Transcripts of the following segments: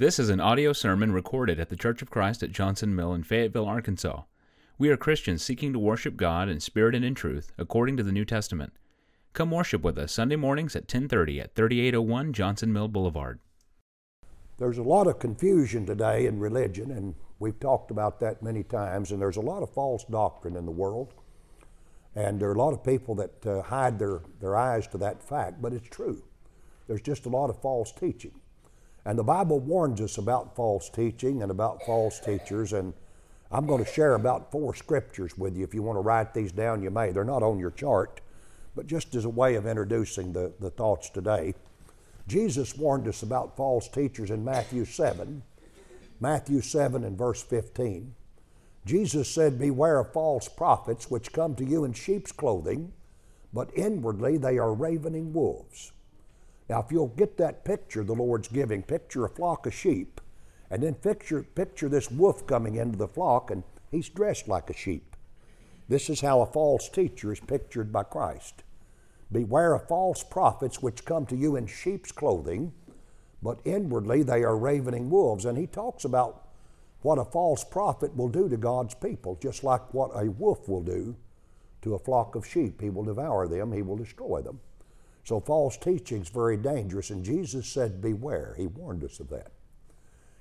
This is an audio sermon recorded at the Church of Christ at Johnson Mill in Fayetteville, Arkansas. We are Christians seeking to worship God in spirit and in truth, according to the New Testament. Come worship with us Sunday mornings at 10:30 at 3801 Johnson Mill Boulevard. There's a lot of confusion today in religion, and we've talked about that many times, and there's a lot of false doctrine in the world. And there are a lot of people that uh, hide their, their eyes to that fact, but it's true. There's just a lot of false teaching. And the Bible warns us about false teaching and about false teachers. And I'm going to share about four scriptures with you. If you want to write these down, you may. They're not on your chart, but just as a way of introducing the, the thoughts today. Jesus warned us about false teachers in Matthew 7. Matthew 7 and verse 15. Jesus said, Beware of false prophets which come to you in sheep's clothing, but inwardly they are ravening wolves. Now, if you'll get that picture the Lord's giving, picture a flock of sheep, and then picture, picture this wolf coming into the flock, and he's dressed like a sheep. This is how a false teacher is pictured by Christ. Beware of false prophets which come to you in sheep's clothing, but inwardly they are ravening wolves. And he talks about what a false prophet will do to God's people, just like what a wolf will do to a flock of sheep. He will devour them, he will destroy them. So false teaching is very dangerous, and Jesus said, Beware. He warned us of that.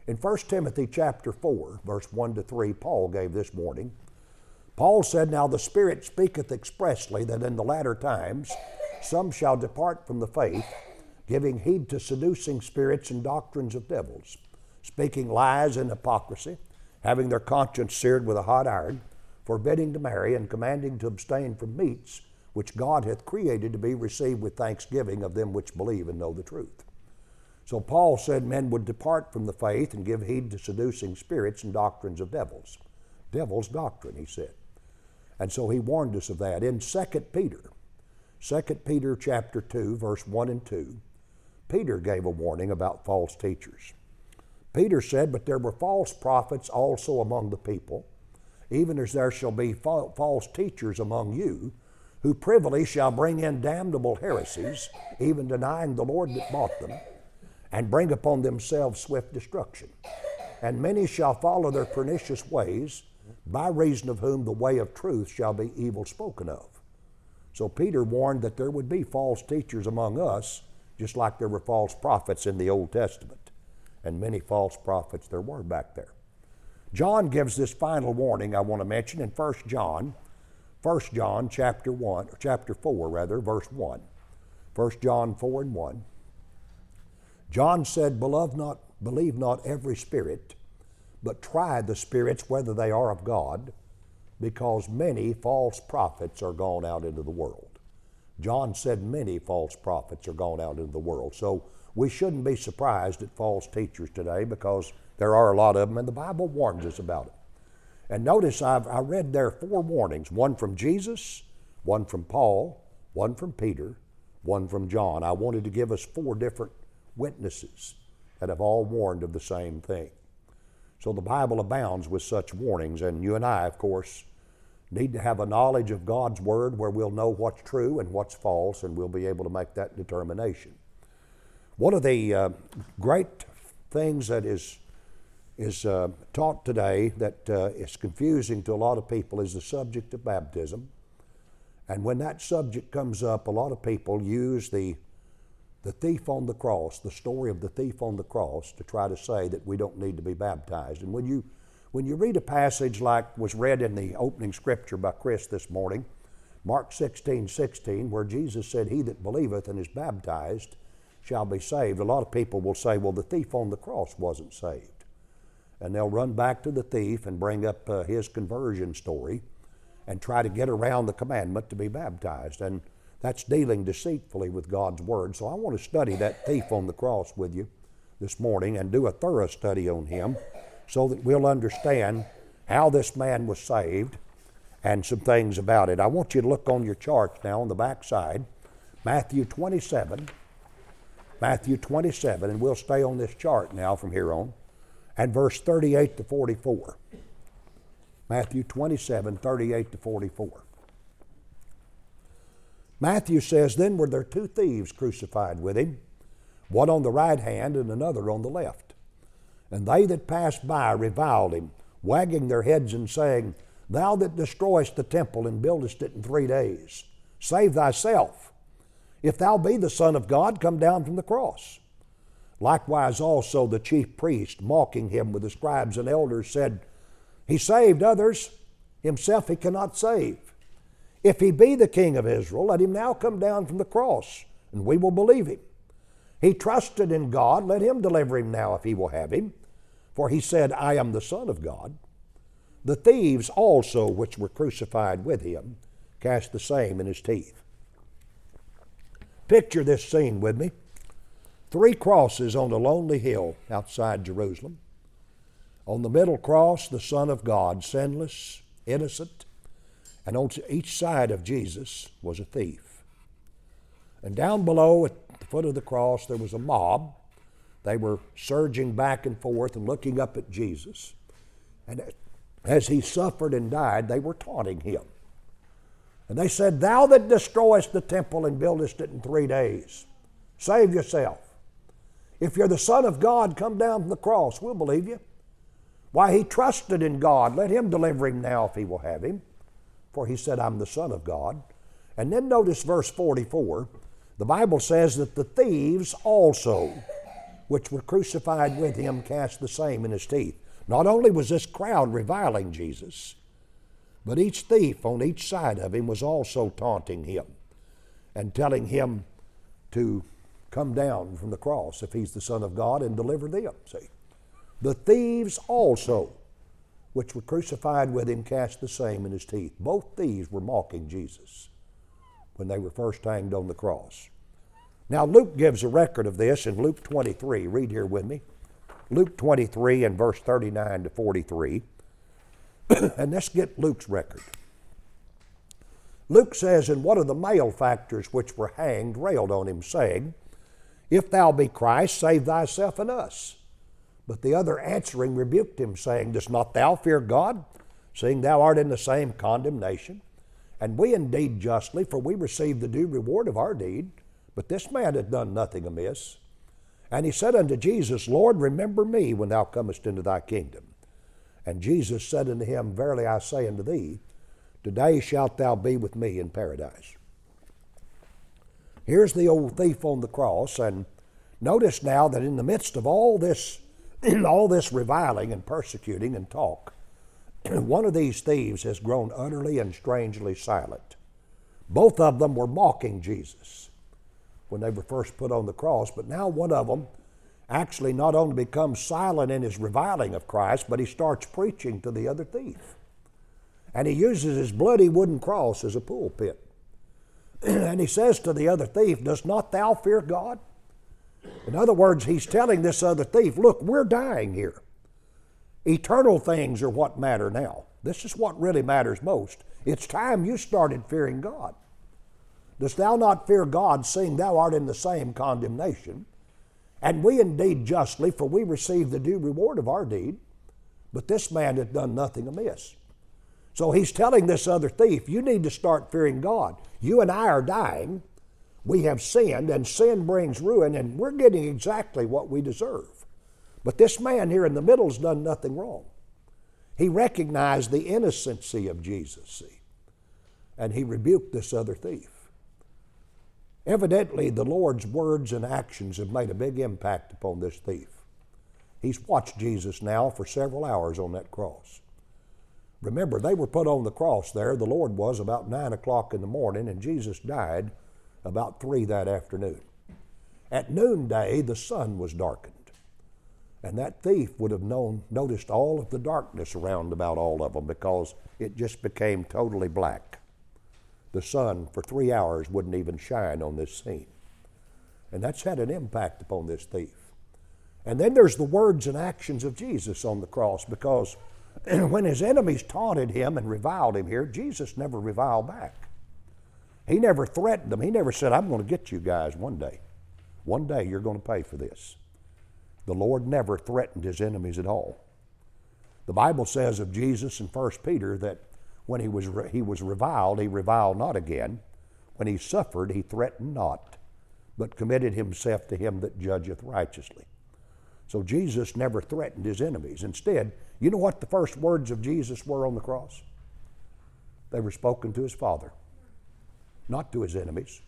In 1 Timothy chapter 4, verse 1 to 3, Paul gave this warning. Paul said, Now the Spirit speaketh expressly that in the latter times some shall depart from the faith, giving heed to seducing spirits and doctrines of devils, speaking lies and hypocrisy, having their conscience seared with a hot iron, forbidding to marry, and commanding to abstain from meats which God hath created to be received with thanksgiving of them which believe and know the truth. So Paul said men would depart from the faith and give heed to seducing spirits and doctrines of devils. Devil's doctrine, he said. And so he warned us of that. In 2 Peter, 2 Peter chapter 2, verse 1 and 2, Peter gave a warning about false teachers. Peter said, But there were false prophets also among the people, even as there shall be false teachers among you who privily shall bring in damnable heresies, even denying the Lord that bought them, and bring upon themselves swift destruction. And many shall follow their pernicious ways, by reason of whom the way of truth shall be evil spoken of. So Peter warned that there would be false teachers among us, just like there were false prophets in the Old Testament. And many false prophets there were back there. John gives this final warning I want to mention in 1 John 1 John chapter 1, chapter 4 rather, verse 1. 1 John 4 and 1. John said, Beloved not, believe not every spirit, but try the spirits whether they are of God, because many false prophets are gone out into the world. John said many false prophets are gone out into the world. So we shouldn't be surprised at false teachers today because there are a lot of them, and the Bible warns us about it. And notice I've, I read there four warnings one from Jesus, one from Paul, one from Peter, one from John. I wanted to give us four different witnesses that have all warned of the same thing. So the Bible abounds with such warnings, and you and I, of course, need to have a knowledge of God's Word where we'll know what's true and what's false, and we'll be able to make that determination. One of the uh, great things that is is uh, taught today that uh, is confusing to a lot of people is the subject of baptism. And when that subject comes up, a lot of people use the, the thief on the cross, the story of the thief on the cross, to try to say that we don't need to be baptized. And when you, when you read a passage like was read in the opening scripture by Chris this morning, Mark 16, 16, where Jesus said, He that believeth and is baptized shall be saved, a lot of people will say, Well, the thief on the cross wasn't saved and they'll run back to the thief and bring up uh, his conversion story and try to get around the commandment to be baptized. And that's dealing deceitfully with God's Word. So I want to study that thief on the cross with you this morning and do a thorough study on him so that we'll understand how this man was saved and some things about it. I want you to look on your charts now on the back side, Matthew 27. Matthew 27, and we'll stay on this chart now from here on and verse 38 to 44. Matthew 27, 38 to 44. Matthew says, Then were there two thieves crucified with him, one on the right hand and another on the left. And they that passed by reviled him, wagging their heads and saying, Thou that destroyest the temple and buildest it in three days, save thyself. If thou be the Son of God, come down from the cross. Likewise, also the chief priest, mocking him with the scribes and elders, said, He saved others, himself he cannot save. If he be the king of Israel, let him now come down from the cross, and we will believe him. He trusted in God, let him deliver him now if he will have him. For he said, I am the Son of God. The thieves also, which were crucified with him, cast the same in his teeth. Picture this scene with me. Three crosses on a lonely hill outside Jerusalem. On the middle cross, the Son of God, sinless, innocent, and on each side of Jesus was a thief. And down below at the foot of the cross, there was a mob. They were surging back and forth and looking up at Jesus. And as he suffered and died, they were taunting him. And they said, Thou that destroyest the temple and buildest it in three days, save yourself. If you're the Son of God, come down from the cross. We'll believe you. Why, he trusted in God. Let him deliver him now if he will have him. For he said, I'm the Son of God. And then notice verse 44. The Bible says that the thieves also, which were crucified with him, cast the same in his teeth. Not only was this crowd reviling Jesus, but each thief on each side of him was also taunting him and telling him to come down from the cross if he's the Son of God and deliver them. See? The thieves also, which were crucified with him, cast the same in his teeth. Both thieves were mocking Jesus when they were first hanged on the cross. Now, Luke gives a record of this in Luke 23. Read here with me. Luke 23 and verse 39 to 43. and let's get Luke's record. Luke says, And one of the malefactors which were hanged railed on him, saying, If thou be Christ, save thyself and us. But the other answering rebuked him, saying, Dost not thou fear God, seeing thou art in the same condemnation? And we indeed justly, for we receive the due reward of our deed. But this man hath done nothing amiss. And he said unto Jesus, Lord, remember me when thou comest into thy kingdom. And Jesus said unto him, Verily I say unto thee, Today shalt thou be with me in paradise. Here's the old thief on the cross, and notice now that in the midst of all this, all this reviling and persecuting and talk, one of these thieves has grown utterly and strangely silent. Both of them were mocking Jesus when they were first put on the cross, but now one of them actually not only becomes silent in his reviling of Christ, but he starts preaching to the other thief. And he uses his bloody wooden cross as a pulpit. and he says to the other thief, Does not thou fear God? In other words, he's telling this other thief, Look, we're dying here. Eternal things are what matter now. This is what really matters most. It's time you started fearing God. Dost thou not fear God, seeing thou art in the same condemnation? And we indeed justly, for we receive the due reward of our deed. But this man hath done nothing amiss. So he's telling this other thief, you need to start fearing God. You and I are dying. We have sinned, and sin brings ruin, and we're getting exactly what we deserve. But this man here in the middle has done nothing wrong. He recognized the innocency of Jesus, see, and he rebuked this other thief. Evidently, the Lord's words and actions have made a big impact upon this thief. He's watched Jesus now for several hours on that cross. Remember, they were put on the cross there. The Lord was about 9 o'clock in the morning, and Jesus died about 3 that afternoon. At noonday, the sun was darkened. And that thief would have known, noticed all of the darkness around about all of them because it just became totally black the sun for three hours wouldn't even shine on this scene. And that's had an impact upon this thief. And then there's the words and actions of Jesus on the cross because when his enemies taunted him and reviled him here, Jesus never reviled back. He never threatened them. He never said, I'm going to get you guys one day. One day you're going to pay for this. The Lord never threatened his enemies at all. The Bible says of Jesus in 1 Peter that when he was, re- he was reviled, he reviled not again. When he suffered, he threatened not, but committed himself to him that judgeth righteously. So Jesus never threatened his enemies. Instead, you know what the first words of Jesus were on the cross? They were spoken to his Father, not to his enemies.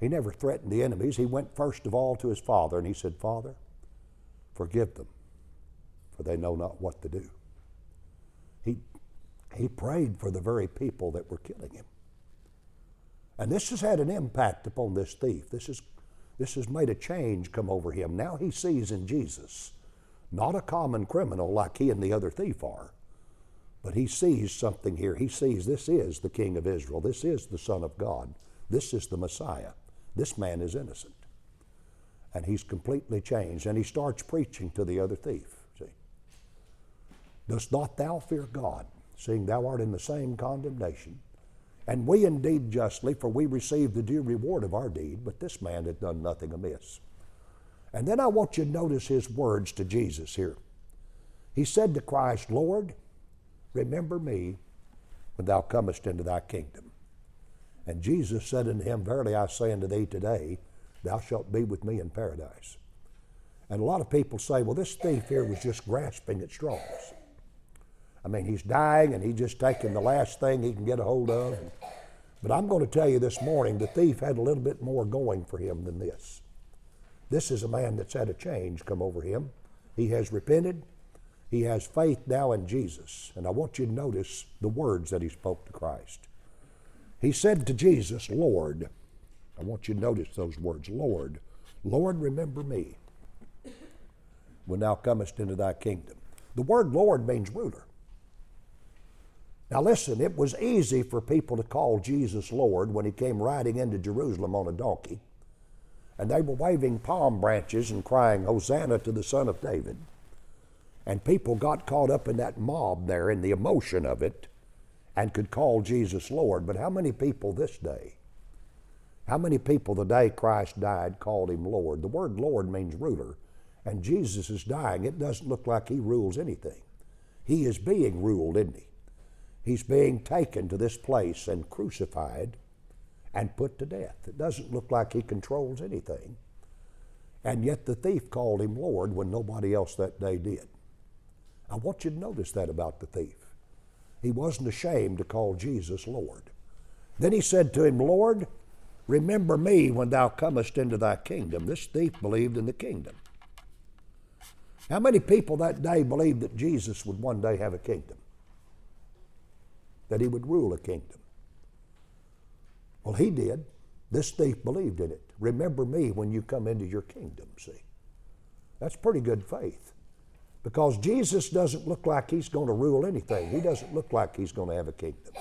He never threatened the enemies. He went first of all to his Father and he said, Father, forgive them, for they know not what to do. He, he prayed for the very people that were killing him. And this has had an impact upon this thief. This, is, this has made a change come over him. Now he sees in Jesus not a common criminal like he and the other thief are, but he sees something here. He sees this is the King of Israel, this is the Son of God, this is the Messiah. This man is innocent. And he's completely changed. And he starts preaching to the other thief. See? Dost not thou fear God, seeing thou art in the same condemnation? And we indeed justly, for we receive the due reward of our deed, but this man had done nothing amiss. And then I want you to notice his words to Jesus here. He said to Christ, Lord, remember me when thou comest into thy kingdom. And Jesus said unto him, Verily I say unto thee today, thou shalt be with me in paradise. And a lot of people say, well, this thief here was just grasping at straws. I mean, he's dying and he's just taking the last thing he can get a hold of. But I'm going to tell you this morning, the thief had a little bit more going for him than this. This is a man that's had a change come over him. He has repented. He has faith now in Jesus. And I want you to notice the words that he spoke to Christ. He said to Jesus, Lord, I want you to notice those words, Lord, Lord, remember me when thou comest into thy kingdom. The word Lord means ruler. Now listen, it was easy for people to call Jesus Lord when he came riding into Jerusalem on a donkey. And they were waving palm branches and crying, Hosanna to the Son of David. And people got caught up in that mob there, in the emotion of it and could call Jesus Lord. But how many people this day, how many people the day Christ died called him Lord? The word Lord means ruler, and Jesus is dying. It doesn't look like he rules anything. He is being ruled, isn't he? He's being taken to this place and crucified and put to death. It doesn't look like he controls anything. And yet the thief called him Lord when nobody else that day did. I want you to notice that about the thief. He wasn't ashamed to call Jesus Lord. Then he said to him, Lord, remember me when thou comest into thy kingdom. This thief believed in the kingdom. How many people that day believed that Jesus would one day have a kingdom? That he would rule a kingdom? Well, he did. This thief believed in it. Remember me when you come into your kingdom, see? That's pretty good faith. Because Jesus doesn't look like he's going to rule anything. He doesn't look like he's going to have a kingdom.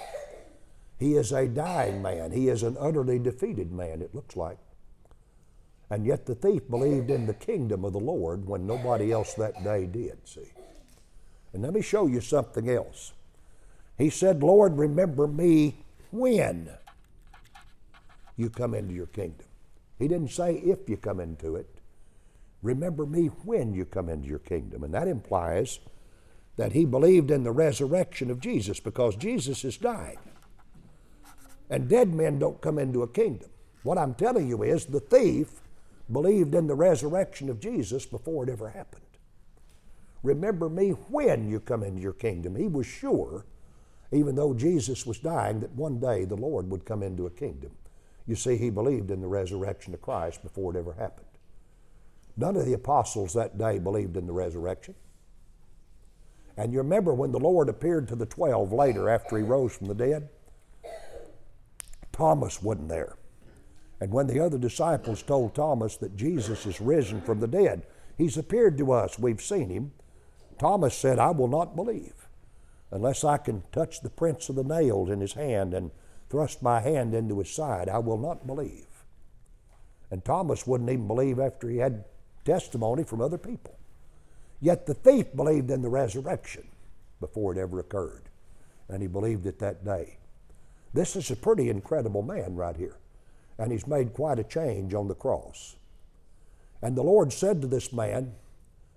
He is a dying man. He is an utterly defeated man, it looks like. And yet the thief believed in the kingdom of the Lord when nobody else that day did, see. And let me show you something else. He said, Lord, remember me when you come into your kingdom. He didn't say if you come into it. Remember me when you come into your kingdom. And that implies that he believed in the resurrection of Jesus because Jesus is dying. And dead men don't come into a kingdom. What I'm telling you is the thief believed in the resurrection of Jesus before it ever happened. Remember me when you come into your kingdom. He was sure, even though Jesus was dying, that one day the Lord would come into a kingdom. You see, he believed in the resurrection of Christ before it ever happened. None of the apostles that day believed in the resurrection. And you remember when the Lord appeared to the twelve later after he rose from the dead? Thomas wasn't there. And when the other disciples told Thomas that Jesus is risen from the dead, he's appeared to us, we've seen him, Thomas said, I will not believe unless I can touch the prints of the nails in his hand and thrust my hand into his side. I will not believe. And Thomas wouldn't even believe after he had testimony from other people. Yet the thief believed in the resurrection before it ever occurred, and he believed it that day. This is a pretty incredible man right here, and he's made quite a change on the cross. And the Lord said to this man,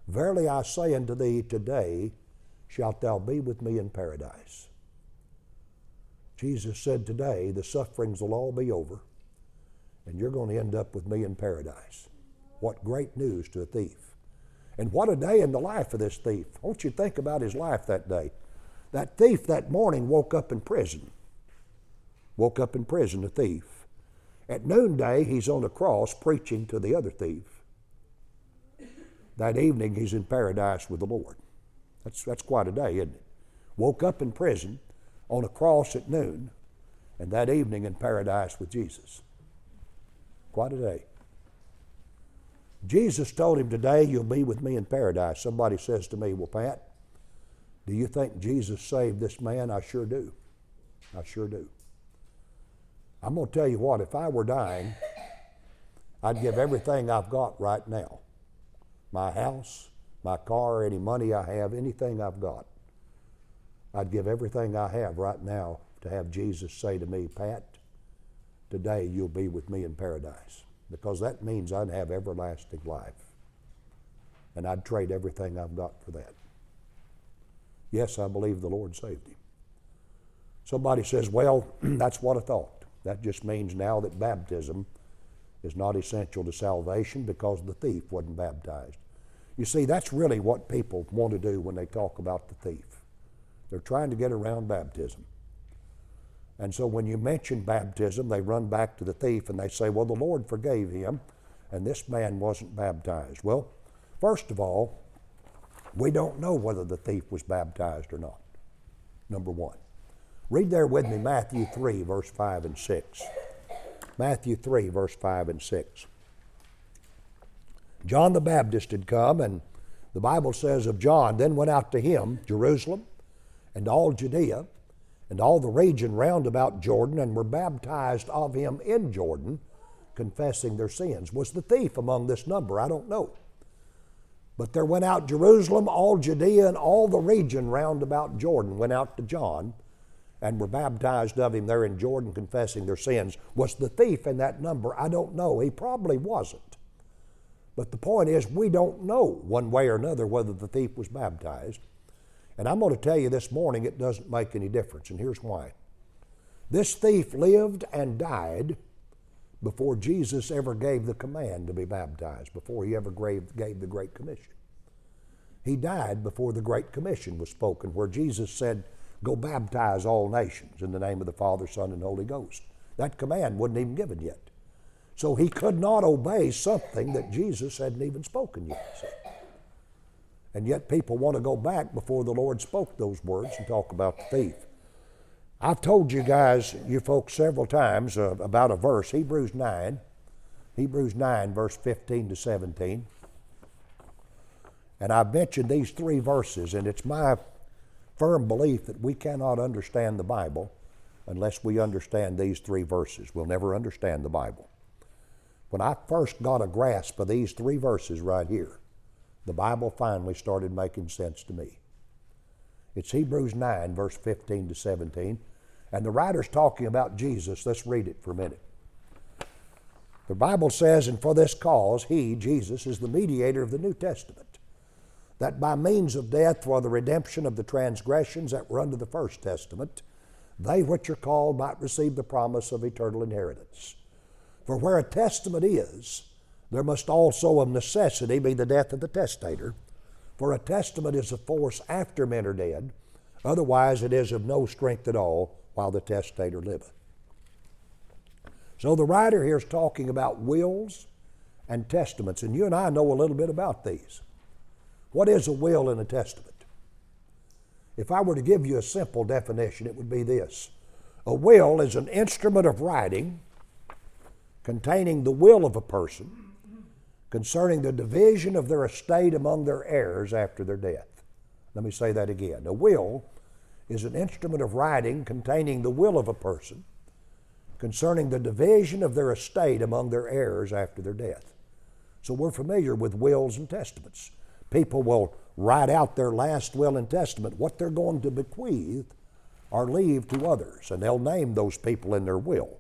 Verily I say unto thee, today shalt thou be with me in paradise. Jesus said, Today the sufferings will all be over, and you're going to end up with me in paradise. What great news to a thief. And what a day in the life of this thief. I want you think about his life that day. That thief that morning woke up in prison. Woke up in prison, a thief. At noonday, he's on a cross preaching to the other thief. That evening, he's in paradise with the Lord. That's, that's quite a day, isn't it? Woke up in prison on a cross at noon, and that evening in paradise with Jesus. Quite a day. Jesus told him, Today you'll be with me in paradise. Somebody says to me, Well, Pat, do you think Jesus saved this man? I sure do. I sure do. I'm going to tell you what, if I were dying, I'd give everything I've got right now my house, my car, any money I have, anything I've got. I'd give everything I have right now to have Jesus say to me, Pat, today you'll be with me in paradise. Because that means I'd have everlasting life. And I'd trade everything I've got for that. Yes, I believe the Lord saved him. Somebody says, well, that's what I thought. That just means now that baptism is not essential to salvation because the thief wasn't baptized. You see, that's really what people want to do when they talk about the thief. They're trying to get around baptism. And so when you mention baptism, they run back to the thief and they say, well, the Lord forgave him, and this man wasn't baptized. Well, first of all, we don't know whether the thief was baptized or not. Number one. Read there with me Matthew 3, verse 5 and 6. Matthew 3, verse 5 and 6. John the Baptist had come, and the Bible says of John, then went out to him, Jerusalem, and all Judea, and all the region round about Jordan, and were baptized of him in Jordan, confessing their sins. Was the thief among this number? I don't know. But there went out Jerusalem, all Judea, and all the region round about Jordan went out to John and were baptized of him there in Jordan, confessing their sins. Was the thief in that number? I don't know. He probably wasn't. But the point is, we don't know one way or another whether the thief was baptized. And I'm going to tell you this morning it doesn't make any difference, and here's why. This thief lived and died before Jesus ever gave the command to be baptized, before he ever gave gave the Great Commission. He died before the Great Commission was spoken, where Jesus said, Go baptize all nations in the name of the Father, Son, and Holy Ghost. That command wasn't even given yet. So he could not obey something that Jesus hadn't even spoken yet. And yet people want to go back before the Lord spoke those words and talk about the thief. I've told you guys, you folks, several times uh, about a verse, Hebrews 9, Hebrews 9, verse 15 to 17. And I've mentioned these three verses, and it's my firm belief that we cannot understand the Bible unless we understand these three verses. We'll never understand the Bible. When I first got a grasp of these three verses right here, the Bible finally started making sense to me. It's Hebrews 9, verse 15 to 17. And the writer's talking about Jesus. Let's read it for a minute. The Bible says, And for this cause, He, Jesus, is the mediator of the New Testament, that by means of death for the redemption of the transgressions that were under the First Testament, they which are called might receive the promise of eternal inheritance. For where a testament is, there must also of necessity be the death of the testator. For a testament is a force after men are dead, otherwise it is of no strength at all while the testator liveth. So the writer here is talking about wills and testaments, and you and I know a little bit about these. What is a will and a testament? If I were to give you a simple definition, it would be this A will is an instrument of writing containing the will of a person concerning the division of their estate among their heirs after their death. Let me say that again. A will is an instrument of writing containing the will of a person concerning the division of their estate among their heirs after their death. So we're familiar with wills and testaments. People will write out their last will and testament, what they're going to bequeath or leave to others, and they'll name those people in their will.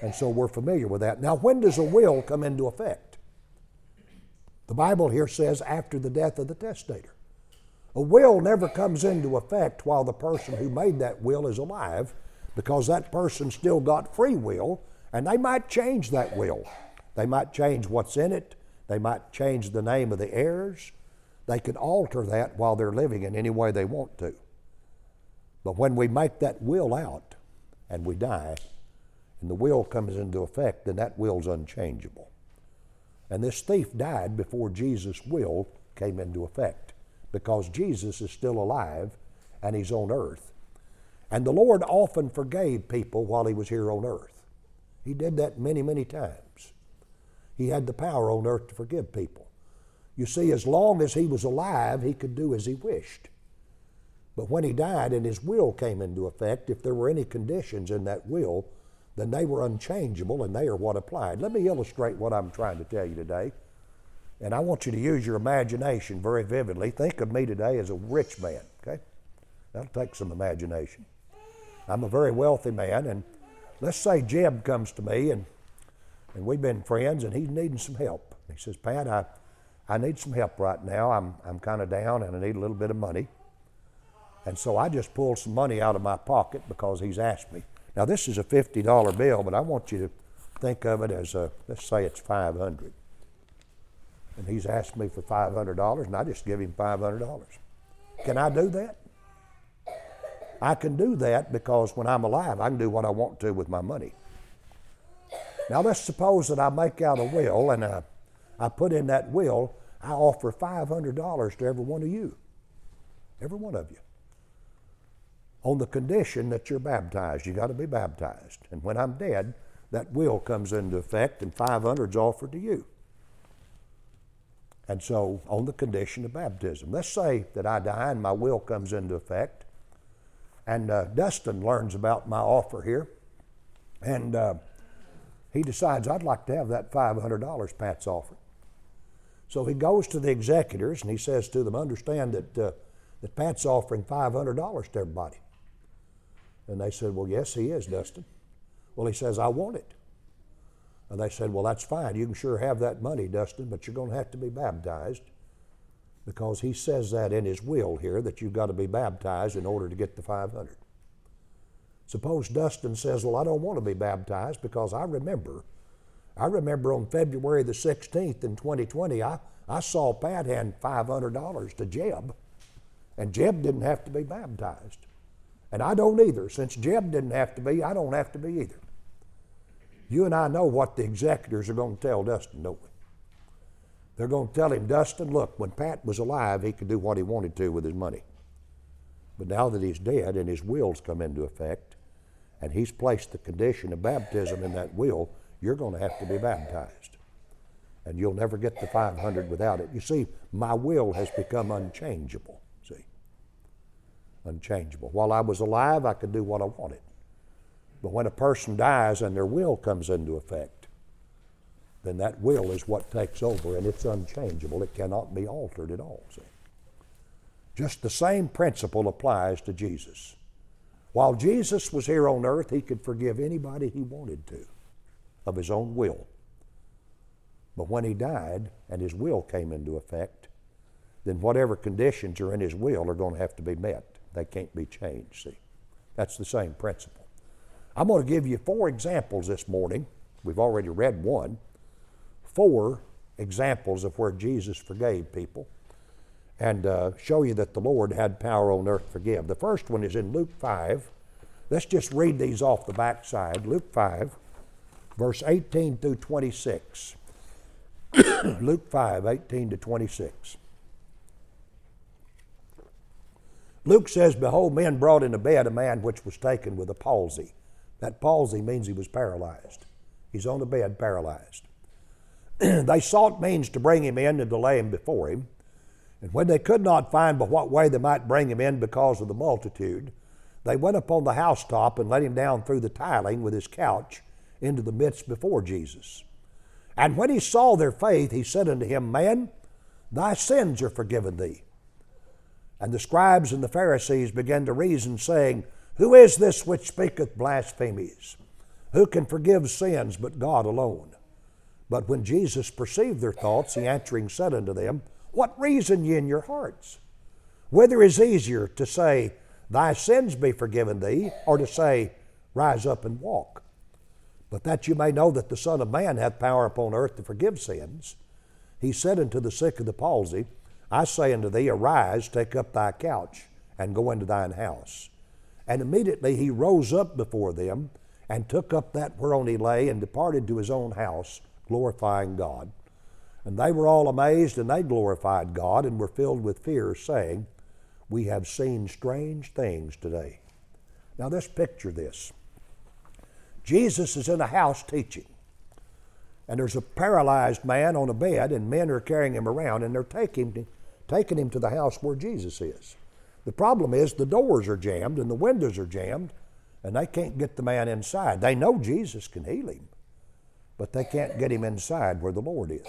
And so we're familiar with that. Now, when does a will come into effect? The Bible here says after the death of the testator. A will never comes into effect while the person who made that will is alive because that person still got free will and they might change that will. They might change what's in it, They might change the name of the heirs. They could alter that while they're living in any way they want to. But when we make that will out and we die, and the will comes into effect, then that will's unchangeable. And this thief died before Jesus' will came into effect because Jesus is still alive and he's on earth. And the Lord often forgave people while he was here on earth. He did that many, many times. He had the power on earth to forgive people. You see, as long as he was alive, he could do as he wished. But when he died and his will came into effect, if there were any conditions in that will, then they were unchangeable and they are what applied. Let me illustrate what I'm trying to tell you today. And I want you to use your imagination very vividly. Think of me today as a rich man, okay? That'll take some imagination. I'm a very wealthy man, and let's say Jeb comes to me and, and we've been friends and he's needing some help. He says, Pat, I, I need some help right now. I'm, I'm kind of down and I need a little bit of money. And so I just pulled some money out of my pocket because he's asked me. Now this is a $50 bill, but I want you to think of it as a, let's say it's 500. And he's asked me for $500 and I just give him $500. Can I do that? I can do that because when I'm alive, I can do what I want to with my money. Now let's suppose that I make out a will and uh, I put in that will, I offer $500 to every one of you. Every one of you on the condition that you're baptized. You got to be baptized. And when I'm dead, that will comes into effect and 500 is offered to you. And so, on the condition of baptism. Let's say that I die and my will comes into effect. And uh, Dustin learns about my offer here. And uh, he decides, I'd like to have that $500 Pat's offered. So he goes to the executors and he says to them, Understand that, uh, that Pat's offering $500 to everybody. And they said, Well, yes, he is, Dustin. Well, he says, I want it. And they said, Well, that's fine. You can sure have that money, Dustin, but you're going to have to be baptized because he says that in his will here that you've got to be baptized in order to get the 500. Suppose Dustin says, Well, I don't want to be baptized because I remember. I remember on February the 16th in 2020, I, I saw Pat hand $500 to Jeb, and Jeb didn't have to be baptized. And I don't either. Since Jeb didn't have to be, I don't have to be either. You and I know what the executors are going to tell Dustin, don't we? They're going to tell him, Dustin, look, when Pat was alive, he could do what he wanted to with his money. But now that he's dead and his will's come into effect, and he's placed the condition of baptism in that will, you're going to have to be baptized. And you'll never get the 500 without it. You see, my will has become unchangeable unchangeable. While I was alive, I could do what I wanted. But when a person dies and their will comes into effect, then that will is what takes over and it's unchangeable. It cannot be altered at all. See? Just the same principle applies to Jesus. While Jesus was here on earth, he could forgive anybody he wanted to of his own will. But when he died and his will came into effect, then whatever conditions are in his will are going to have to be met. They can't be changed, see. That's the same principle. I'm going to give you four examples this morning. We've already read one. Four examples of where Jesus forgave people and uh, show you that the Lord had power on earth to forgive. The first one is in Luke 5. Let's just read these off the backside. Luke 5, verse 18 through 26. Luke 5, 18 to 26. Luke says, Behold, men brought into bed a man which was taken with a palsy. That palsy means he was paralyzed. He's on the bed paralyzed. they sought means to bring him in and to lay him before him. And when they could not find by what way they might bring him in because of the multitude, they went upon the housetop and let him down through the tiling with his couch into the midst before Jesus. And when he saw their faith, he said unto him, Man, thy sins are forgiven thee. And the scribes and the Pharisees began to reason, saying, Who is this which speaketh blasphemies? Who can forgive sins but God alone? But when Jesus perceived their thoughts, he answering said unto them, What reason ye in your hearts? Whether is easier to say, Thy sins be forgiven thee, or to say, Rise up and walk? But that you may know that the Son of Man hath power upon earth to forgive sins, he said unto the sick of the palsy, I say unto thee, Arise, take up thy couch, and go into thine house. And immediately he rose up before them, and took up that whereon he lay, and departed to his own house, glorifying God. And they were all amazed, and they glorified God, and were filled with fear, saying, We have seen strange things today. Now, let's picture this. Jesus is in a house teaching and there's a paralyzed man on a bed, and men are carrying him around, and they're taking him, taking him to the house where Jesus is. The problem is the doors are jammed and the windows are jammed, and they can't get the man inside. They know Jesus can heal him, but they can't get him inside where the Lord is.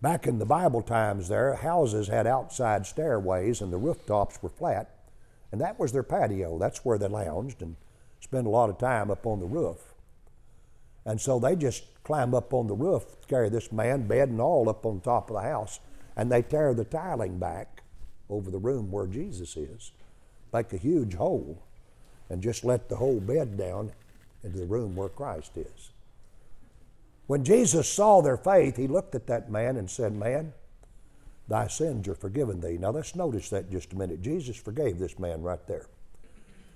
Back in the Bible times, there, houses had outside stairways, and the rooftops were flat, and that was their patio. That's where they lounged and spent a lot of time up on the roof. And so they just climb up on the roof, carry this man, bed and all, up on top of the house, and they tear the tiling back over the room where Jesus is, make a huge hole, and just let the whole bed down into the room where Christ is. When Jesus saw their faith, he looked at that man and said, Man, thy sins are forgiven thee. Now let's notice that just a minute. Jesus forgave this man right there.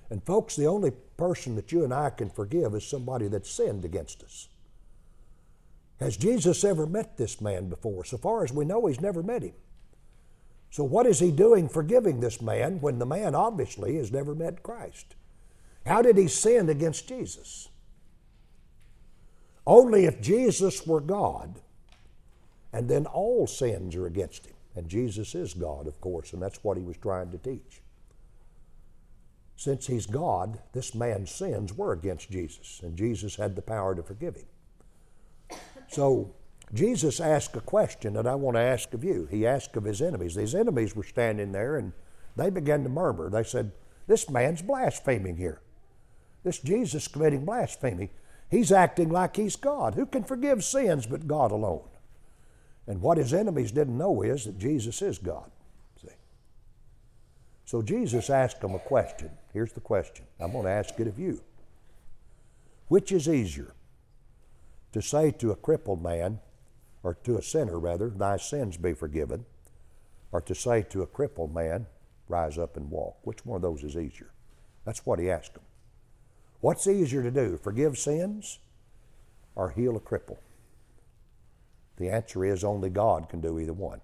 And folks, the only person that you and I can forgive is somebody that sinned against us. Has Jesus ever met this man before? So far as we know, he's never met him. So, what is he doing forgiving this man when the man obviously has never met Christ? How did he sin against Jesus? Only if Jesus were God, and then all sins are against him. And Jesus is God, of course, and that's what he was trying to teach since he's God, this man's sins were against Jesus, and Jesus had the power to forgive him. So Jesus asked a question that I want to ask of you. He asked of his enemies. These enemies were standing there and they began to murmur. They said, This man's blaspheming here. This Jesus committing blasphemy. He's acting like he's God. Who can forgive sins but God alone? And what his enemies didn't know is that Jesus is God. So Jesus asked them a question. Here's the question I'm going to ask it of you. Which is easier? To say to a crippled man, or to a sinner rather, thy sins be forgiven, or to say to a crippled man, rise up and walk? Which one of those is easier? That's what he asked them. What's easier to do, forgive sins or heal a cripple? The answer is only God can do either one.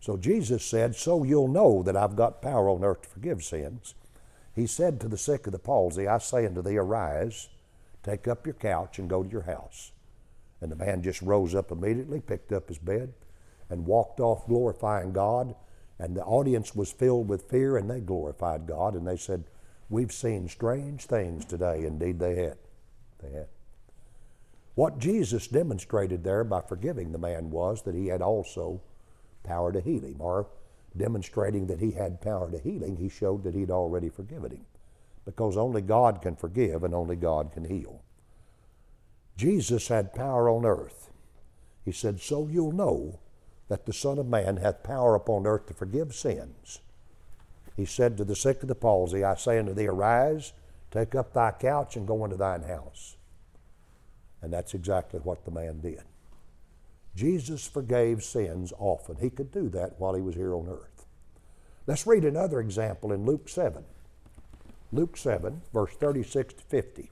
So Jesus said, So you'll know that I've got power on earth to forgive sins. He said to the sick of the palsy, I say unto thee, arise, take up your couch, and go to your house. And the man just rose up immediately, picked up his bed, and walked off glorifying God. And the audience was filled with fear, and they glorified God. And they said, We've seen strange things today. Indeed, they had. They had. What Jesus demonstrated there by forgiving the man was that he had also power to heal him, or demonstrating that he had power to healing, he showed that he'd already forgiven him. Because only God can forgive and only God can heal. Jesus had power on earth. He said, So you'll know that the Son of Man hath power upon earth to forgive sins. He said to the sick of the palsy, I say unto thee, arise, take up thy couch, and go into thine house. And that's exactly what the man did. Jesus forgave sins often. He could do that while he was here on earth. Let's read another example in Luke 7. Luke 7, verse 36 to 50.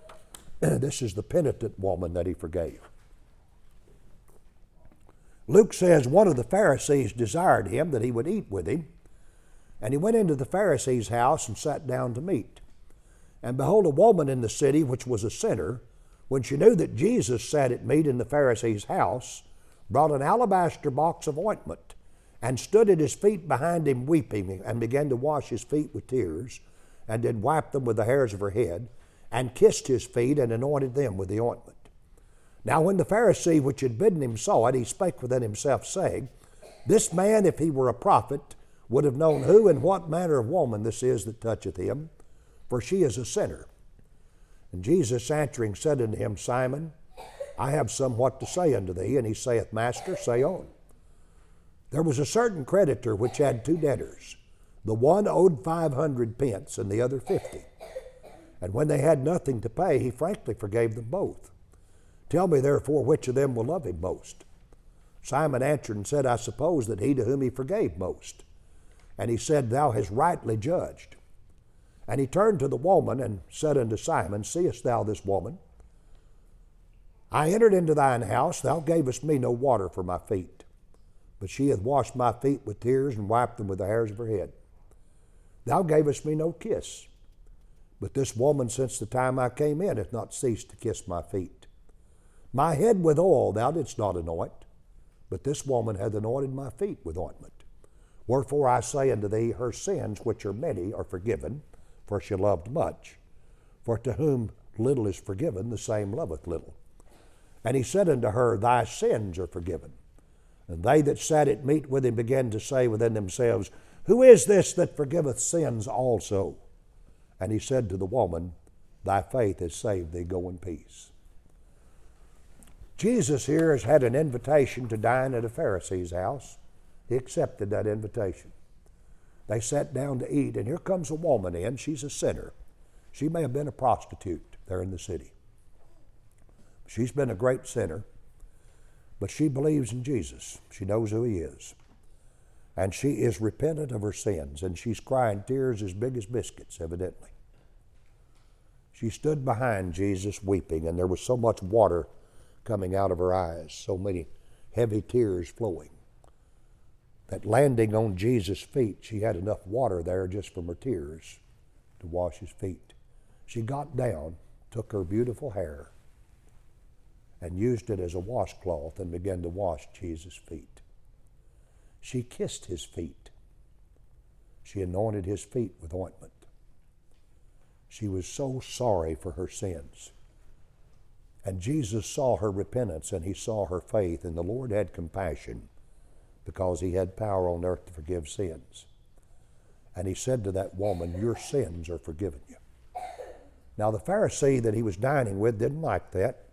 this is the penitent woman that he forgave. Luke says one of the Pharisees desired him that he would eat with him, and he went into the Pharisee's house and sat down to meat. And behold, a woman in the city, which was a sinner, when she knew that Jesus sat at meat in the Pharisee's house, brought an alabaster box of ointment and stood at his feet behind him weeping and began to wash his feet with tears and did wipe them with the hairs of her head and kissed his feet and anointed them with the ointment. Now, when the Pharisee which had bidden him saw it, he spake within himself, saying, This man, if he were a prophet, would have known who and what manner of woman this is that toucheth him, for she is a sinner. And Jesus answering said unto him, Simon, I have somewhat to say unto thee. And he saith, Master, say on. There was a certain creditor which had two debtors. The one owed five hundred pence, and the other fifty. And when they had nothing to pay, he frankly forgave them both. Tell me therefore which of them will love him most. Simon answered and said, I suppose that he to whom he forgave most. And he said, Thou hast rightly judged. And he turned to the woman and said unto Simon, Seest thou this woman? I entered into thine house, thou gavest me no water for my feet, but she hath washed my feet with tears and wiped them with the hairs of her head. Thou gavest me no kiss, but this woman since the time I came in hath not ceased to kiss my feet. My head with oil thou didst not anoint, but this woman hath anointed my feet with ointment. Wherefore I say unto thee, her sins, which are many, are forgiven, for she loved much. For to whom little is forgiven, the same loveth little. And he said unto her, Thy sins are forgiven. And they that sat at meat with him began to say within themselves, Who is this that forgiveth sins also? And he said to the woman, Thy faith has saved thee, go in peace. Jesus here has had an invitation to dine at a Pharisee's house. He accepted that invitation. They sat down to eat, and here comes a woman in. She's a sinner. She may have been a prostitute there in the city. She's been a great sinner, but she believes in Jesus. She knows who He is. And she is repentant of her sins, and she's crying tears as big as biscuits, evidently. She stood behind Jesus weeping, and there was so much water coming out of her eyes, so many heavy tears flowing. That landing on Jesus' feet, she had enough water there just from her tears to wash his feet. She got down, took her beautiful hair, and used it as a washcloth and began to wash Jesus' feet. She kissed his feet. She anointed his feet with ointment. She was so sorry for her sins. And Jesus saw her repentance and he saw her faith, and the Lord had compassion because he had power on earth to forgive sins. And he said to that woman, Your sins are forgiven you. Now, the Pharisee that he was dining with didn't like that.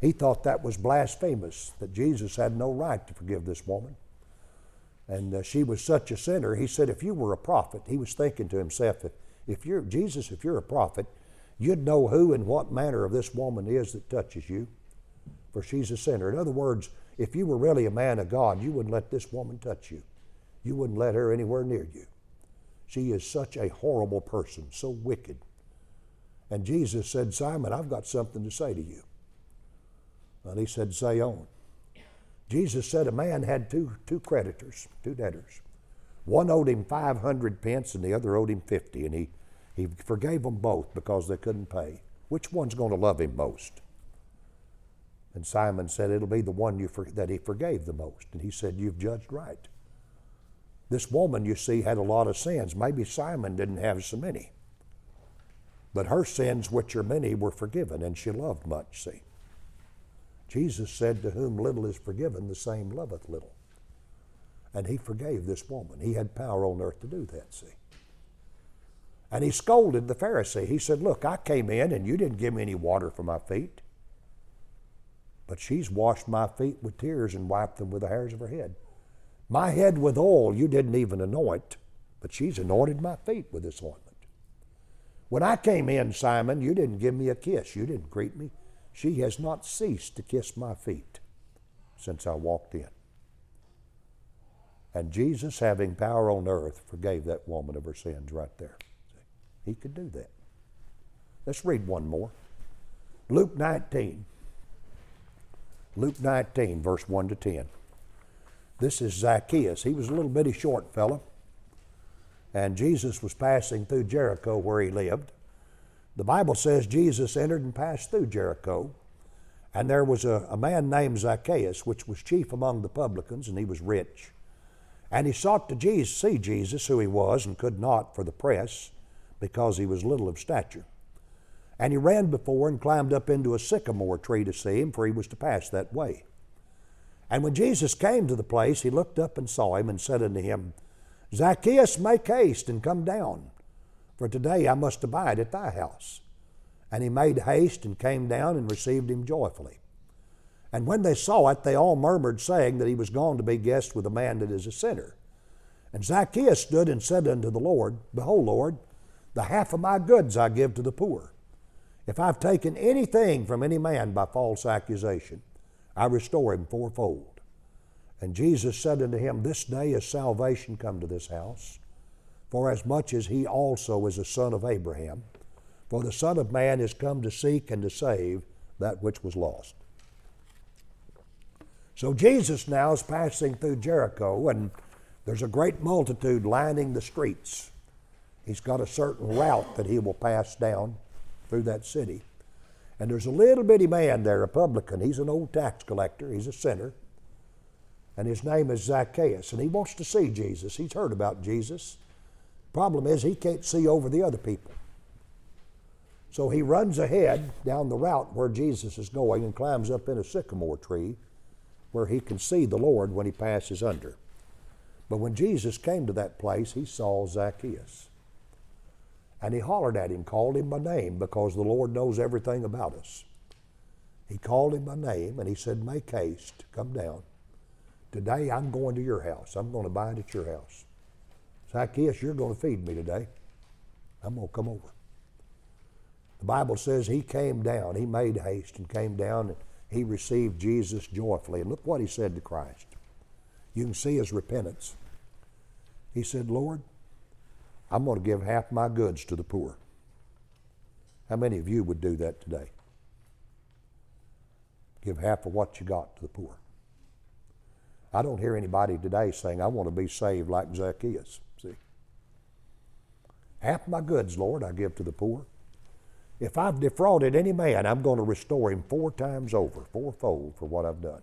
He thought that was blasphemous, that Jesus had no right to forgive this woman. And uh, she was such a sinner. He said, if you were a prophet, he was thinking to himself, if, if you're Jesus, if you're a prophet, you'd know who and what manner of this woman is that touches you, for she's a sinner. In other words, if you were really a man of God, you wouldn't let this woman touch you. You wouldn't let her anywhere near you. She is such a horrible person, so wicked. And Jesus said, Simon, I've got something to say to you. And he said, Say on. Jesus said a man had two, two creditors, two debtors. One owed him 500 pence and the other owed him 50, and he, he forgave them both because they couldn't pay. Which one's going to love him most? And Simon said, It'll be the one you for, that he forgave the most. And he said, You've judged right. This woman, you see, had a lot of sins. Maybe Simon didn't have so many. But her sins, which are many, were forgiven, and she loved much, see. Jesus said, To whom little is forgiven, the same loveth little. And he forgave this woman. He had power on earth to do that, see. And he scolded the Pharisee. He said, Look, I came in and you didn't give me any water for my feet. But she's washed my feet with tears and wiped them with the hairs of her head. My head with oil you didn't even anoint, but she's anointed my feet with this ointment. When I came in, Simon, you didn't give me a kiss. You didn't greet me. She has not ceased to kiss my feet since I walked in. And Jesus, having power on earth, forgave that woman of her sins right there. He could do that. Let's read one more. Luke 19. Luke 19, verse 1 to 10. This is Zacchaeus. He was a little bitty short fellow. And Jesus was passing through Jericho where he lived. The Bible says Jesus entered and passed through Jericho. And there was a, a man named Zacchaeus, which was chief among the publicans, and he was rich. And he sought to Jesus, see Jesus, who he was, and could not for the press, because he was little of stature. And he ran before and climbed up into a sycamore tree to see him, for he was to pass that way. And when Jesus came to the place, he looked up and saw him and said unto him, Zacchaeus, make haste and come down, for today I must abide at thy house. And he made haste and came down and received him joyfully. And when they saw it, they all murmured, saying that he was gone to be guest with a man that is a sinner. And Zacchaeus stood and said unto the Lord, Behold, Lord, the half of my goods I give to the poor. If I've taken anything from any man by false accusation, I restore him fourfold. And Jesus said unto him, This day is salvation come to this house, for as much as he also is a son of Abraham. For the Son of Man is come to seek and to save that which was lost. So Jesus now is passing through Jericho, and there's a great multitude lining the streets. He's got a certain route that he will pass down through that city. And there's a little bitty man there, a publican. He's an old tax collector, he's a sinner. And his name is Zacchaeus. And he wants to see Jesus. He's heard about Jesus. Problem is, he can't see over the other people. So he runs ahead down the route where Jesus is going and climbs up in a sycamore tree where he can see the Lord when he passes under. But when Jesus came to that place, he saw Zacchaeus. And he hollered at him, called him by name, because the Lord knows everything about us. He called him by name and he said, Make haste, come down. Today I'm going to your house. I'm going to abide at your house. Zacchaeus, you're going to feed me today. I'm going to come over. The Bible says he came down. He made haste and came down and he received Jesus joyfully. And look what he said to Christ. You can see his repentance. He said, Lord, I'm going to give half my goods to the poor. How many of you would do that today? Give half of what you got to the poor. I don't hear anybody today saying, I want to be saved like Zacchaeus. Half my goods, Lord, I give to the poor. If I've defrauded any man, I'm going to restore him four times over, fourfold for what I've done.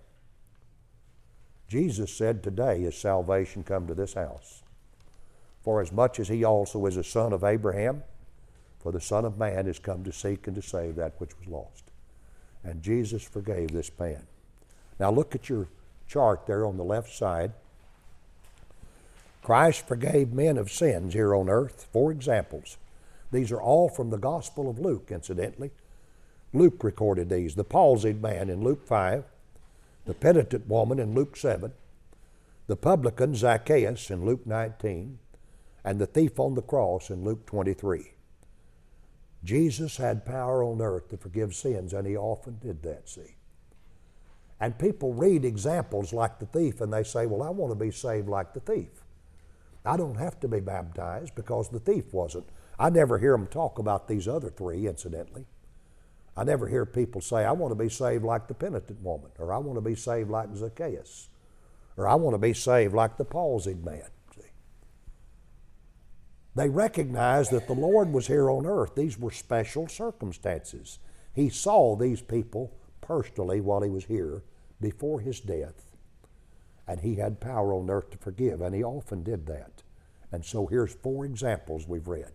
Jesus said, Today is salvation come to this house. For as much as he also is a son of Abraham, for the Son of Man is come to seek and to save that which was lost. And Jesus forgave this man. Now look at your chart there on the left side. Christ forgave men of sins here on earth. Four examples. These are all from the Gospel of Luke, incidentally. Luke recorded these. The palsied man in Luke 5, the penitent woman in Luke 7, the publican Zacchaeus in Luke 19, and the thief on the cross in Luke 23. Jesus had power on earth to forgive sins, and he often did that, see. And people read examples like the thief and they say, Well, I want to be saved like the thief. I don't have to be baptized because the thief wasn't. I never hear them talk about these other three, incidentally. I never hear people say, I want to be saved like the penitent woman, or I want to be saved like Zacchaeus, or I want to be saved like the palsied man. They recognized that the Lord was here on earth. These were special circumstances. He saw these people personally while he was here before his death. And he had power on earth to forgive, and he often did that. And so here's four examples we've read.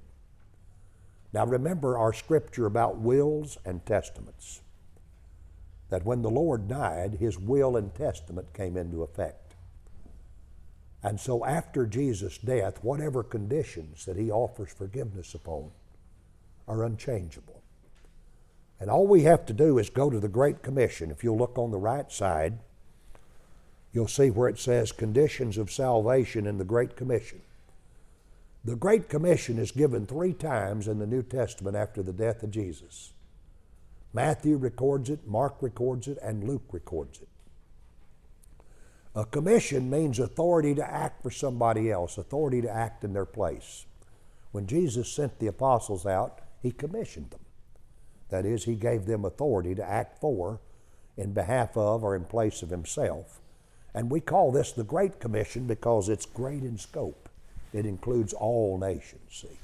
Now remember our scripture about wills and testaments. That when the Lord died, his will and testament came into effect. And so after Jesus' death, whatever conditions that he offers forgiveness upon are unchangeable. And all we have to do is go to the Great Commission. If you'll look on the right side, you'll see where it says conditions of salvation in the Great Commission. The Great Commission is given three times in the New Testament after the death of Jesus. Matthew records it, Mark records it, and Luke records it. A commission means authority to act for somebody else, authority to act in their place. When Jesus sent the apostles out, he commissioned them. That is, he gave them authority to act for, in behalf of, or in place of himself. And we call this the Great Commission because it's great in scope. It includes all nations, see.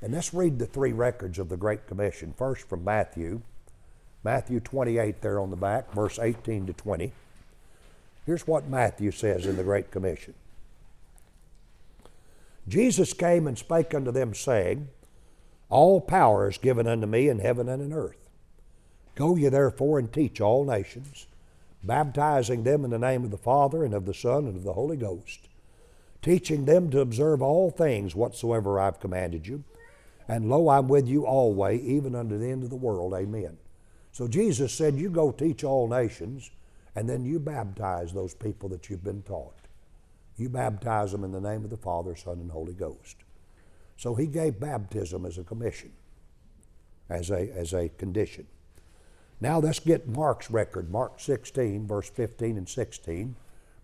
And let's read the three records of the Great Commission. First from Matthew, Matthew 28 there on the back, verse 18 to 20. Here's what Matthew says in the Great Commission Jesus came and spake unto them, saying, All power is given unto me in heaven and in earth. Go ye therefore and teach all nations, baptizing them in the name of the Father and of the Son and of the Holy Ghost, teaching them to observe all things whatsoever I've commanded you. And lo, I'm with you always, even unto the end of the world. Amen. So Jesus said, You go teach all nations and then you baptize those people that you've been taught. You baptize them in the name of the Father, Son, and Holy Ghost. So he gave baptism as a commission. as a, as a condition. Now let's get Mark's record, Mark 16, verse 15 and 16.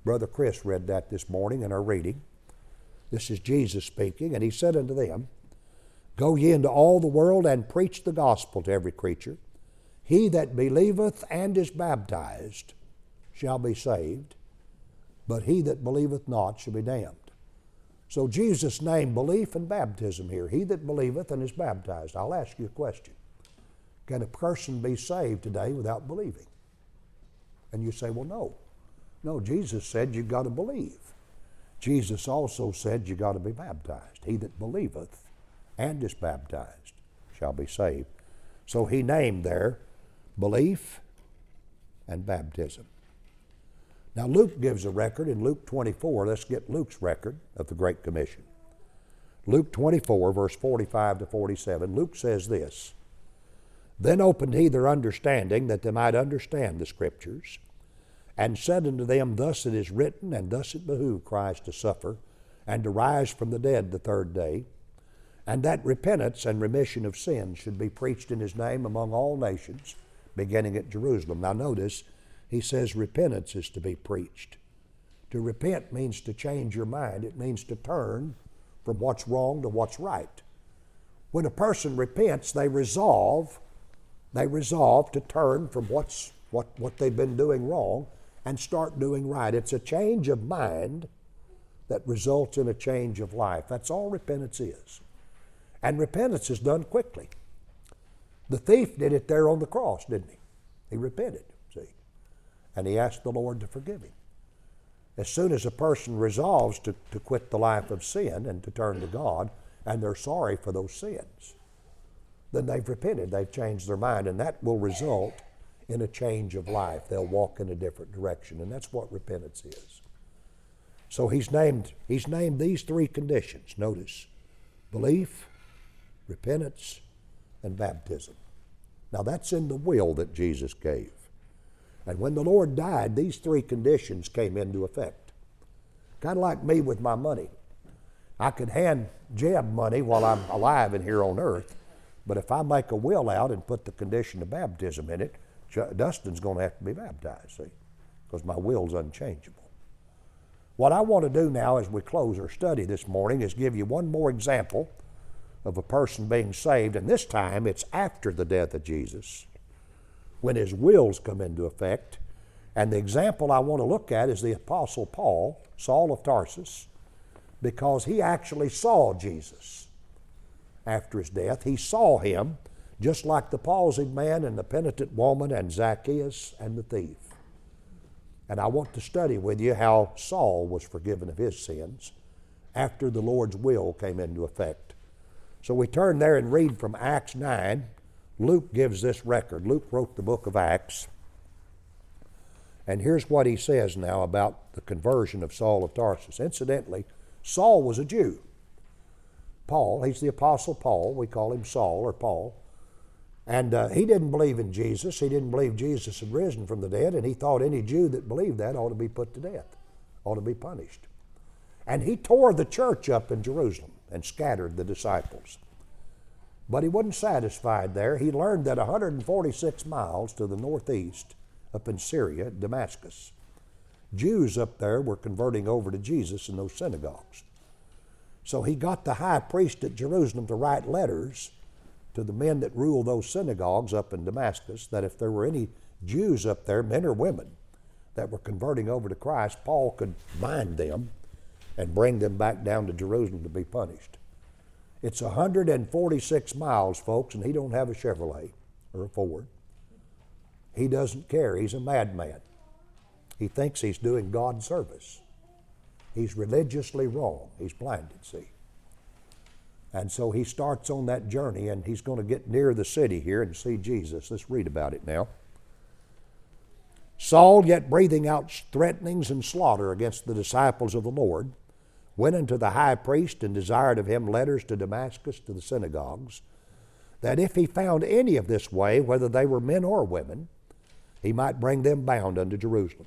Brother Chris read that this morning in our reading. This is Jesus speaking, and he said unto them, Go ye into all the world and preach the gospel to every creature. He that believeth and is baptized shall be saved, but he that believeth not shall be damned. So Jesus named belief and baptism here. He that believeth and is baptized. I'll ask you a question. Can a person be saved today without believing? And you say, well, no. No, Jesus said you've got to believe. Jesus also said you've got to be baptized. He that believeth and is baptized shall be saved. So he named there belief and baptism. Now, Luke gives a record in Luke 24. Let's get Luke's record of the Great Commission. Luke 24, verse 45 to 47, Luke says this Then opened he their understanding that they might understand the Scriptures, and said unto them, Thus it is written, and thus it behooved Christ to suffer, and to rise from the dead the third day, and that repentance and remission of sins should be preached in his name among all nations, beginning at Jerusalem. Now, notice, he says repentance is to be preached. To repent means to change your mind, it means to turn from what's wrong to what's right. When a person repents, they resolve, they resolve to turn from what's what, what they've been doing wrong and start doing right. It's a change of mind that results in a change of life. That's all repentance is. And repentance is done quickly. The thief did it there on the cross, didn't he? He repented see. and he asked the Lord to forgive him. As soon as a person resolves to, to quit the life of sin and to turn to God, and they're sorry for those sins, then they've repented, they've changed their mind, and that will result in a change of life. They'll walk in a different direction, and that's what repentance is. So he's named, he's named these three conditions. Notice belief, repentance, and baptism. Now that's in the will that Jesus gave. And when the Lord died, these three conditions came into effect. Kind of like me with my money. I could hand Jeb money while I'm alive and here on earth, but if I make a will out and put the condition of baptism in it, Dustin's going to have to be baptized, see, because my will's unchangeable. What I want to do now as we close our study this morning is give you one more example of a person being saved, and this time it's after the death of Jesus when his wills come into effect. And the example I want to look at is the Apostle Paul, Saul of Tarsus, because he actually saw Jesus after his death. He saw him just like the palsied man and the penitent woman and Zacchaeus and the thief. And I want to study with you how Saul was forgiven of his sins after the Lord's will came into effect. So we turn there and read from Acts 9, Luke gives this record. Luke wrote the book of Acts. And here's what he says now about the conversion of Saul of Tarsus. Incidentally, Saul was a Jew. Paul, he's the Apostle Paul. We call him Saul or Paul. And uh, he didn't believe in Jesus. He didn't believe Jesus had risen from the dead, and he thought any Jew that believed that ought to be put to death, ought to be punished. And he tore the church up in Jerusalem and scattered the disciples. But he wasn't satisfied there. He learned that 146 miles to the northeast, up in Syria, Damascus, Jews up there were converting over to Jesus in those synagogues. So he got the high priest at Jerusalem to write letters to the men that ruled those synagogues up in Damascus that if there were any Jews up there, men or women, that were converting over to Christ, Paul could bind them and bring them back down to Jerusalem to be punished. It's 146 miles, folks, and he don't have a Chevrolet or a Ford. He doesn't care. He's a madman. He thinks he's doing God service. He's religiously wrong. He's blinded, see. And so he starts on that journey, and he's going to get near the city here and see Jesus. Let's read about it now. Saul, yet breathing out threatenings and slaughter against the disciples of the Lord, went unto the high priest and desired of him letters to Damascus to the synagogues, that if he found any of this way, whether they were men or women, he might bring them bound unto Jerusalem.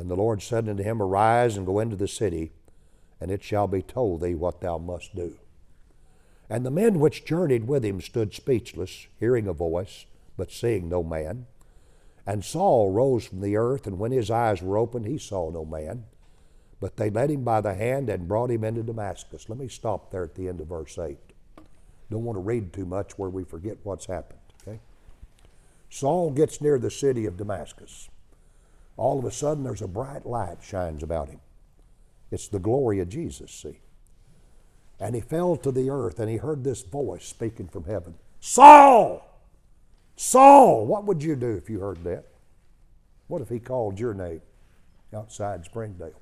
And the Lord said unto him, Arise and go into the city, and it shall be told thee what thou must do. And the men which journeyed with him stood speechless, hearing a voice, but seeing no man. And Saul rose from the earth, and when his eyes were opened, he saw no man. But they led him by the hand and brought him into Damascus. Let me stop there at the end of verse 8. Don't want to read too much where we forget what's happened. Okay? Saul gets near the city of Damascus. All of a sudden, there's a bright light shines about him. It's the glory of Jesus, see. And he fell to the earth and he heard this voice speaking from heaven Saul! Saul! What would you do if you heard that? What if he called your name outside Springdale?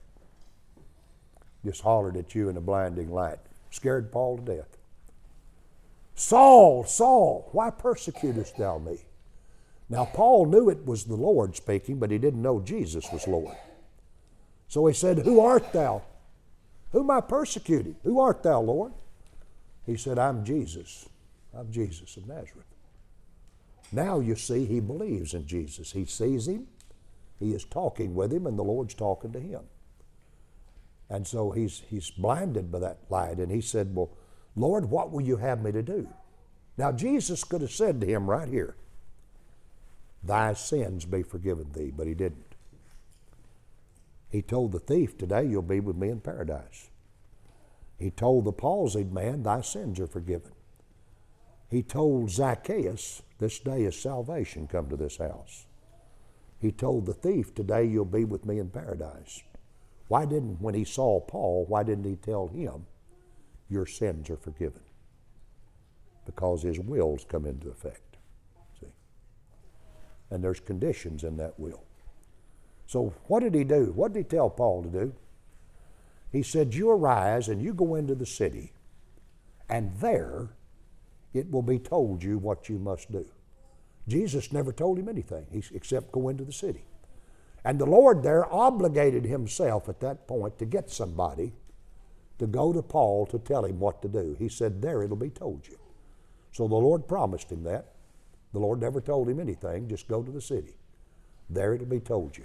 just hollered at you in a blinding light. Scared Paul to death. Saul, Saul, why persecutest thou me? Now, Paul knew it was the Lord speaking, but he didn't know Jesus was Lord. So he said, Who art thou? Whom I persecuting? Who art thou, Lord? He said, I'm Jesus. I'm Jesus of Nazareth. Now you see, he believes in Jesus. He sees him, he is talking with him, and the Lord's talking to him. And so he's, he's blinded by that light. And he said, Well, Lord, what will you have me to do? Now, Jesus could have said to him right here, Thy sins be forgiven thee, but he didn't. He told the thief, Today you'll be with me in paradise. He told the palsied man, Thy sins are forgiven. He told Zacchaeus, This day is salvation come to this house. He told the thief, Today you'll be with me in paradise. Why didn't, when he saw Paul, why didn't he tell him, Your sins are forgiven? Because his will's come into effect. And there's conditions in that will. So what did he do? What did he tell Paul to do? He said, You arise and you go into the city, and there it will be told you what you must do. Jesus never told him anything except go into the city. And the Lord there obligated himself at that point to get somebody to go to Paul to tell him what to do. He said, There it'll be told you. So the Lord promised him that. The Lord never told him anything, just go to the city. There it'll be told you.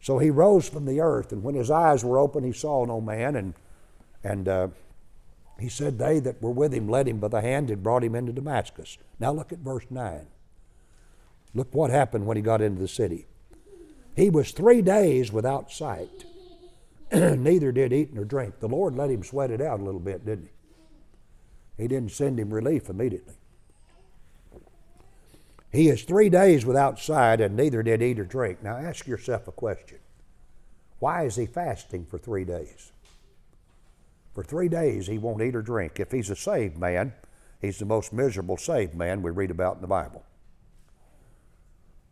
So he rose from the earth, and when his eyes were open, he saw no man. And, and uh, he said, They that were with him led him by the hand and brought him into Damascus. Now look at verse 9. Look what happened when he got into the city. He was three days without sight, neither did eat nor drink. The Lord let him sweat it out a little bit, didn't he? He didn't send him relief immediately. He is three days without sight, and neither did eat or drink. Now ask yourself a question Why is he fasting for three days? For three days he won't eat or drink. If he's a saved man, he's the most miserable saved man we read about in the Bible.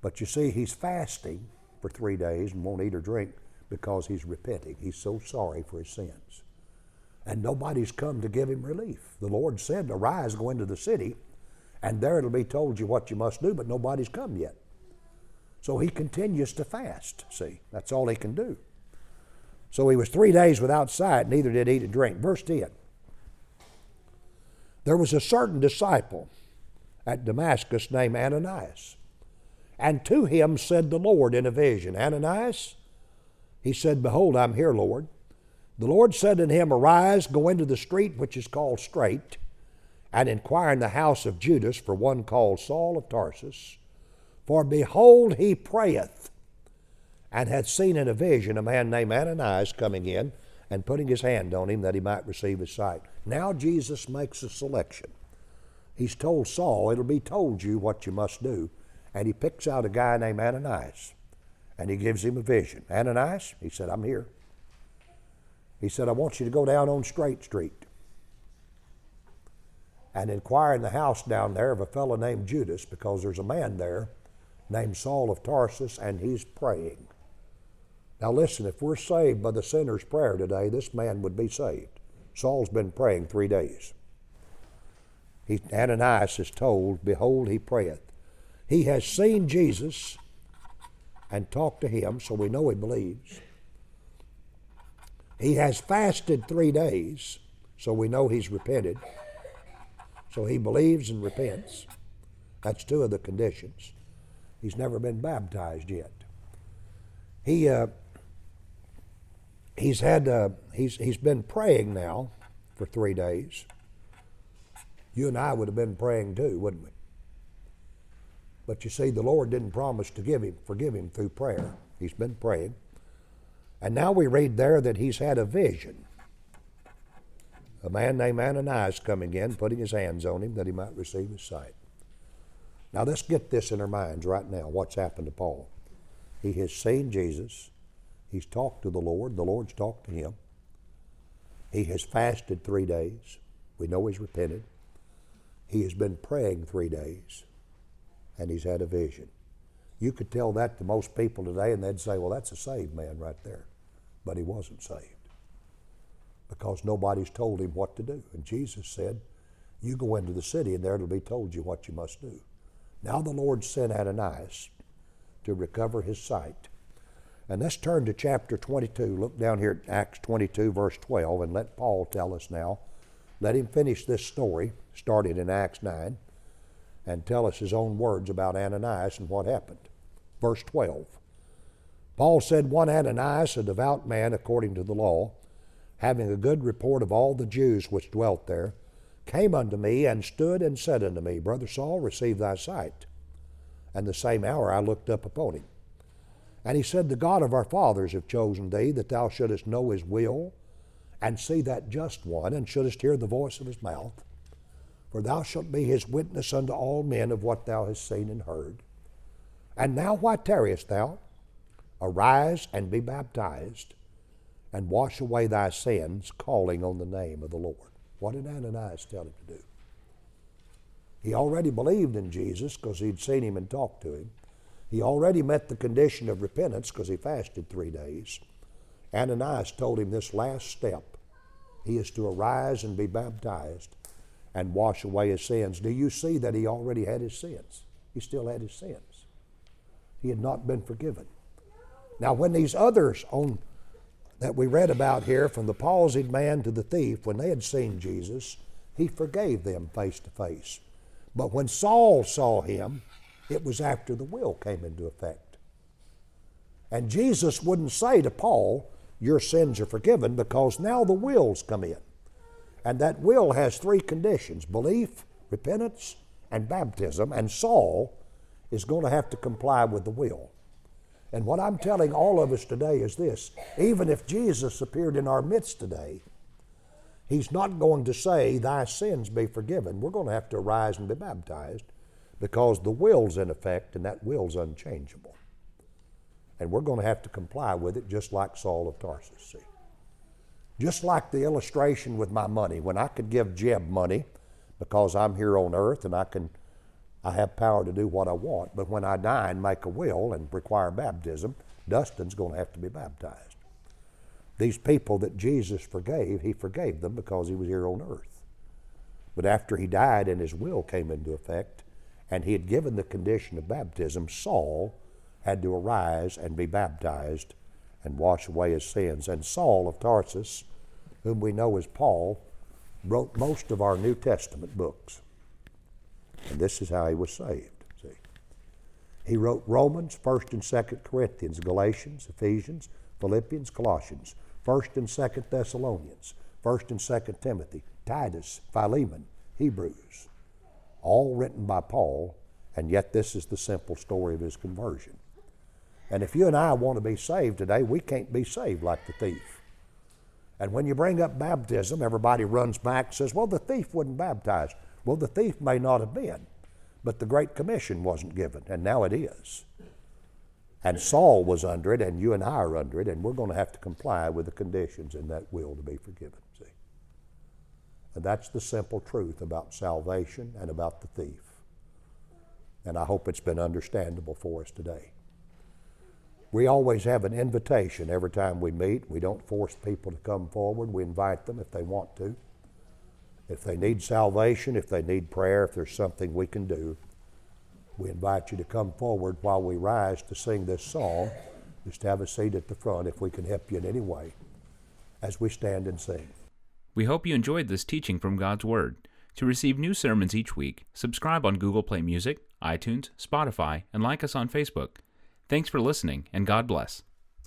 But you see, he's fasting for three days and won't eat or drink because he's repenting. He's so sorry for his sins. And nobody's come to give him relief. The Lord said, Arise, go into the city, and there it'll be told you what you must do, but nobody's come yet. So he continues to fast. See, that's all he can do. So he was three days without sight, neither did eat or drink. Verse 10. There was a certain disciple at Damascus named Ananias. And to him said the Lord in a vision, Ananias, he said, Behold, I'm here, Lord. The Lord said unto him, Arise, go into the street which is called Straight, and inquire in the house of Judas for one called Saul of Tarsus. For behold, he prayeth, and had seen in a vision a man named Ananias coming in and putting his hand on him that he might receive his sight. Now Jesus makes a selection. He's told Saul, It'll be told you what you must do and he picks out a guy named Ananias and he gives him a vision. Ananias, he said, I'm here. He said, I want you to go down on Straight Street and inquire in the house down there of a fellow named Judas because there's a man there named Saul of Tarsus and he's praying. Now, listen, if we're saved by the sinner's prayer today, this man would be saved. Saul's been praying three days. he, Ananias is told, Behold, he prayeth. He has seen Jesus and talked to him, so we know he believes. He has fasted three days, so we know he's repented. So he believes and repents. That's two of the conditions. He's never been baptized yet. He uh, he's had uh, he's he's been praying now for three days. You and I would have been praying too, wouldn't we? But you see, the Lord didn't promise to give him forgive him through prayer. He's been praying. And now we read there that he's had a vision. A man named Ananias coming in, putting his hands on him that he might receive his sight. Now let's get this in our minds right now what's happened to Paul. He has seen Jesus, he's talked to the Lord, the Lord's talked to him. He has fasted three days. We know he's repented. He has been praying three days, and he's had a vision. You could tell that to most people today, and they'd say, well, that's a saved man right there. But he wasn't saved because nobody's told him what to do. And Jesus said, You go into the city, and there it'll be told you what you must do. Now the Lord sent Ananias to recover his sight. And let's turn to chapter 22. Look down here at Acts 22, verse 12, and let Paul tell us now. Let him finish this story, started in Acts 9, and tell us his own words about Ananias and what happened. Verse 12. Paul said, One Ananias, a devout man according to the law, having a good report of all the Jews which dwelt there, came unto me and stood and said unto me, Brother Saul, receive thy sight. And the same hour I looked up upon him. And he said, The God of our fathers have chosen thee, that thou shouldest know his will, and see that just one, and shouldest hear the voice of his mouth. For thou shalt be his witness unto all men of what thou hast seen and heard. And now why tarriest thou? Arise and be baptized, and wash away thy sins, calling on the name of the Lord. What did Ananias tell him to do? He already believed in Jesus because he'd seen him and talked to him. He already met the condition of repentance because he fasted three days. Ananias told him this last step. He is to arise and be baptized and wash away his sins. Do you see that he already had his sins? He still had his sins. He had not been forgiven. Now, when these others on that we read about here, from the palsied man to the thief, when they had seen Jesus, he forgave them face to face. But when Saul saw him, it was after the will came into effect. And Jesus wouldn't say to Paul, Your sins are forgiven, because now the will's come in. And that will has three conditions belief, repentance, and baptism. And Saul is going to have to comply with the will. And what I'm telling all of us today is this even if Jesus appeared in our midst today, He's not going to say, Thy sins be forgiven. We're going to have to arise and be baptized because the will's in effect and that will's unchangeable. And we're going to have to comply with it just like Saul of Tarsus. See? Just like the illustration with my money. When I could give Jeb money because I'm here on earth and I can I have power to do what I want. But when I die and make a will and require baptism, Dustin's going to have to be baptized. These people that Jesus forgave, he forgave them because he was here on earth. But after he died and his will came into effect, and he had given the condition of baptism, Saul had to arise and be baptized and wash away his sins. And Saul of Tarsus, whom we know as Paul, wrote most of our New Testament books. And this is how he was saved. See? He wrote Romans, 1st and 2nd Corinthians, Galatians, Ephesians, Philippians, Colossians, 1st and 2nd Thessalonians, 1st and 2nd Timothy, Titus, Philemon, Hebrews, all written by Paul, and yet this is the simple story of his conversion. And if you and I want to be saved today, we can't be saved like the thief. And when you bring up baptism, everybody runs back and says, well, the thief wasn't baptized. Well, the thief may not have been, but the Great Commission wasn't given, and now it is. And Saul was under it, and you and I are under it, and we're going to have to comply with the conditions in that will to be forgiven. See? And that's the simple truth about salvation and about the thief. And I hope it's been understandable for us today. We always have an invitation every time we meet. We don't force people to come forward. We invite them if they want to. If they need salvation, if they need prayer, if there's something we can do, we invite you to come forward while we rise to sing this song. Just have a seat at the front if we can help you in any way as we stand and sing. We hope you enjoyed this teaching from God's Word. To receive new sermons each week, subscribe on Google Play Music, iTunes, Spotify, and like us on Facebook. Thanks for listening, and God bless.